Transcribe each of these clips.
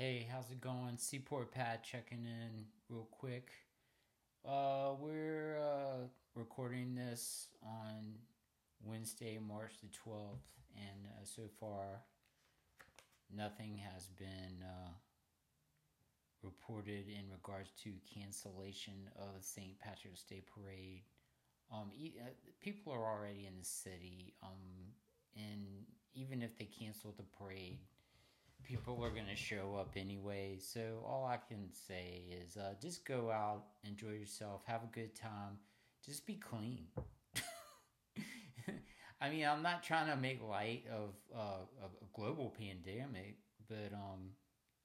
Hey, how's it going? Seaport Pat checking in real quick. Uh, we're uh, recording this on Wednesday, March the 12th, and uh, so far nothing has been uh, reported in regards to cancellation of St. Patrick's Day Parade. Um, e- uh, people are already in the city, um, and even if they cancel the parade, people are going to show up anyway. So all I can say is uh, just go out, enjoy yourself, have a good time, just be clean. I mean, I'm not trying to make light of uh, a global pandemic, but um,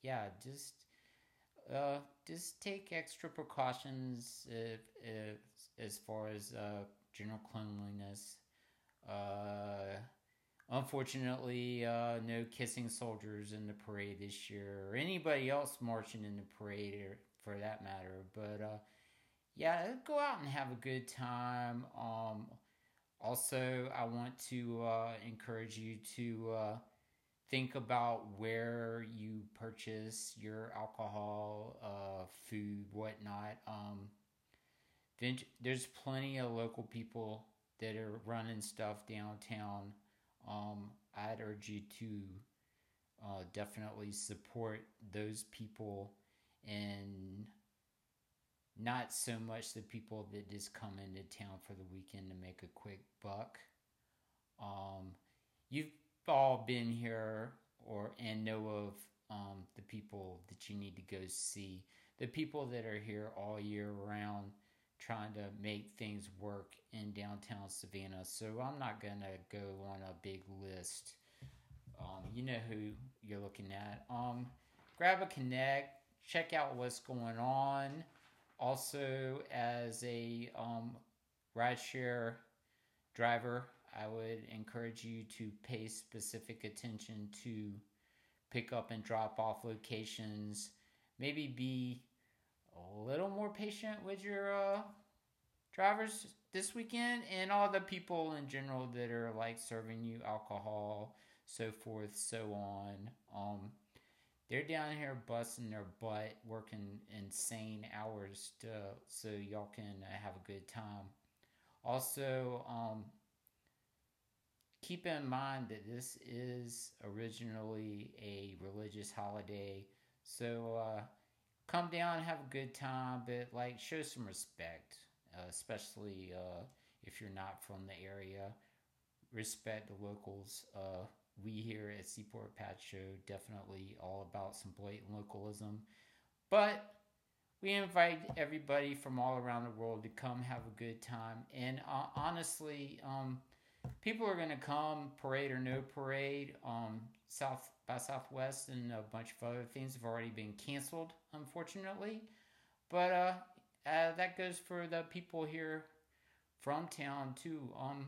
yeah, just uh, just take extra precautions if, if, as far as uh, general cleanliness. Uh, unfortunately, uh, no kissing soldiers in the parade this year, or anybody else marching in the parade, or for that matter. But uh, yeah, go out and have a good time. Um, also, I want to uh, encourage you to uh, think about where you purchase your alcohol, uh, food, whatnot. Um, there's plenty of local people that are running stuff downtown. Um, urge you to uh, definitely support those people and not so much the people that just come into town for the weekend to make a quick buck. Um, you've all been here or and know of um, the people that you need to go see, the people that are here all year round trying to make things work in downtown Savannah. So I'm not gonna go on a big list. Um, you know who you're looking at. Um, grab a connect, check out what's going on. Also, as a um, rideshare driver, I would encourage you to pay specific attention to pick up and drop off locations. Maybe be patient with your uh, drivers this weekend and all the people in general that are like serving you alcohol, so forth, so on. Um, they're down here busting their butt, working insane hours to, so y'all can have a good time. Also, um, keep in mind that this is originally a religious holiday. So uh, come down, have a good time, but like show some respect, uh, especially uh, if you're not from the area. Respect the locals. Uh, we here at Seaport Pat Show definitely all about some blatant localism, but we invite everybody from all around the world to come have a good time. And uh, honestly, um, people are going to come, parade or no parade. Um, South by Southwest and a bunch of other things have already been canceled, unfortunately. But uh, uh, that goes for the people here from town too. Um,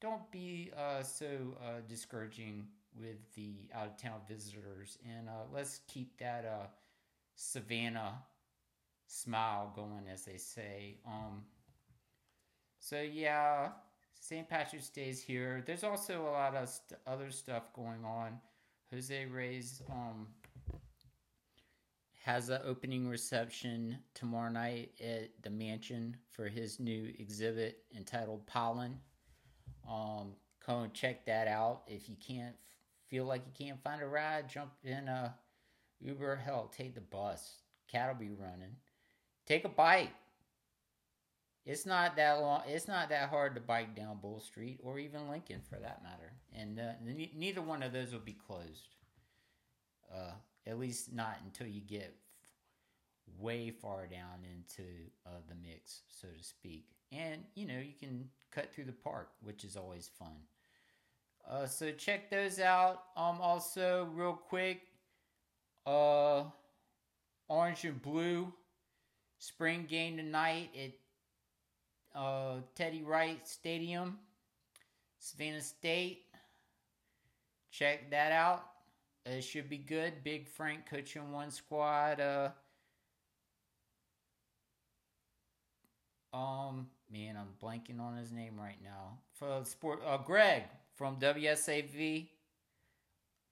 don't be uh, so uh, discouraging with the out of town visitors, and uh, let's keep that uh, Savannah smile going, as they say. Um, so yeah, St. Patrick's Day is here. There's also a lot of st- other stuff going on. Jose Reyes um, has an opening reception tomorrow night at the mansion for his new exhibit entitled Pollen. Um, come and check that out. If you can't feel like you can't find a ride, jump in a Uber. Hell, take the bus. Cat'll be running. Take a bike. It's not that long. It's not that hard to bike down Bull Street or even Lincoln for that matter. And uh, neither one of those will be closed. Uh, at least not until you get way far down into uh, the mix, so to speak. And you know you can cut through the park, which is always fun. Uh, so check those out. Um, also real quick, uh, orange and blue spring game tonight at uh, Teddy Wright Stadium, Savannah State. Check that out. It should be good. Big Frank coaching one squad. Uh, um, man, I'm blanking on his name right now. For sport, uh, Greg from WSAV.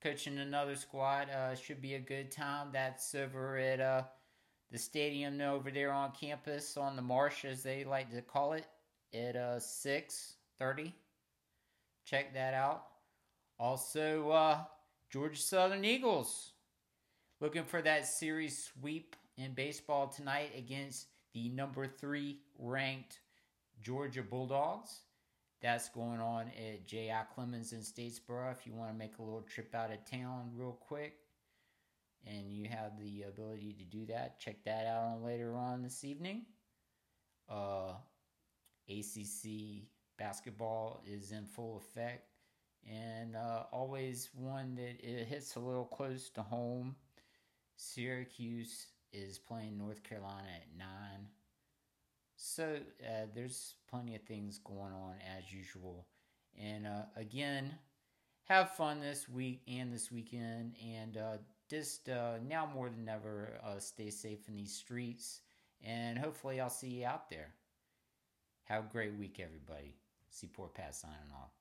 coaching another squad. Uh, should be a good time. That's over at uh, the stadium over there on campus on the marsh, as they like to call it, at uh, six thirty. Check that out. Also, uh, Georgia Southern Eagles looking for that series sweep in baseball tonight against the number three ranked Georgia Bulldogs. That's going on at J.I. Clements in Statesboro. If you want to make a little trip out of town real quick and you have the ability to do that, check that out later on this evening. Uh, ACC basketball is in full effect and uh, always one that it hits a little close to home. Syracuse is playing North Carolina at 9. So uh, there's plenty of things going on as usual. And uh, again, have fun this week and this weekend. And uh, just uh, now more than ever, uh, stay safe in these streets. And hopefully, I'll see you out there. Have a great week, everybody. Seaport Pat signing off.